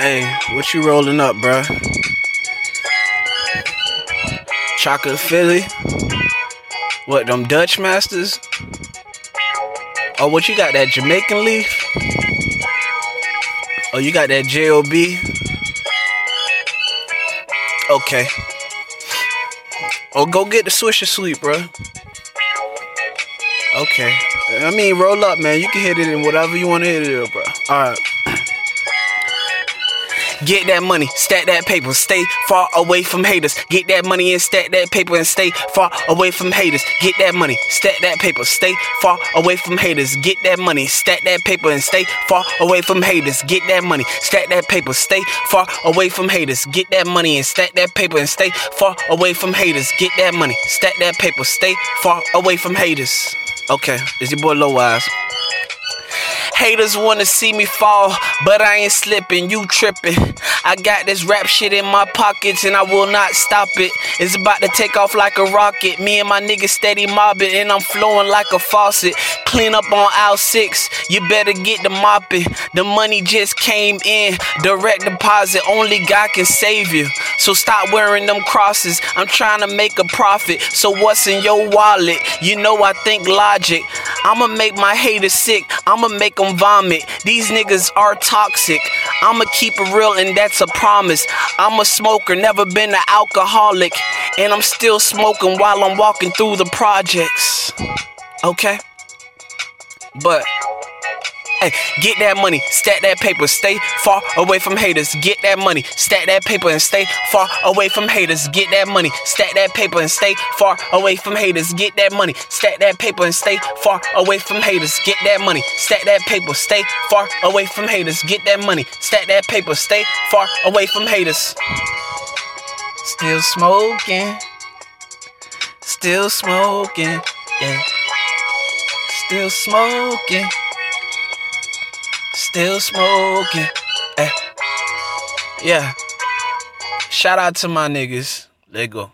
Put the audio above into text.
Hey, what you rolling up, bruh? Chocolate Philly? What, them Dutch Masters? Oh, what you got, that Jamaican leaf? Oh, you got that JOB? Okay. Oh, go get the Swisher Sweet, bro. Okay. I mean, roll up, man. You can hit it in whatever you want to hit it in, bro. Alright. Get that money, stack that paper, stay far away from haters. Get that money and stack that paper and stay far away from haters. Get that money, stack that paper, stay far away from haters. Get that money, stack that paper and stay far away from haters. Get that money, stack that paper, stay far away from haters. Get that money and stack that paper and stay far away from haters. Get that money, stack that paper, stay far away from haters. Okay, it's your boy Low Eyes. Haters wanna see me fall, but I ain't slipping, you tripping. I got this rap shit in my pockets and I will not stop it. It's about to take off like a rocket. Me and my niggas steady mobbing and I'm flowing like a faucet. Clean up on aisle six, you better get the mopping. The money just came in, direct deposit, only God can save you. So stop wearing them crosses. I'm trying to make a profit. So what's in your wallet? You know I think logic. I'ma make my haters sick. I'ma make them vomit. These niggas are toxic. I'ma keep it real and that's a promise. I'm a smoker, never been an alcoholic. And I'm still smoking while I'm walking through the projects. Okay? But Hey, get that money, stack that paper, stay far away from haters. Get that money, stack that paper, and stay far away from haters. Get that money, stack that paper, and stay far away from haters. Get that money, stack that paper, and stay far away from haters. Get that money, stack that paper, stay far away from haters. Get that money, stack that paper, stay far away from haters. Still smoking, still smoking, yeah. Still smoking. Still smoking. Eh. Yeah. Shout out to my niggas. Let go.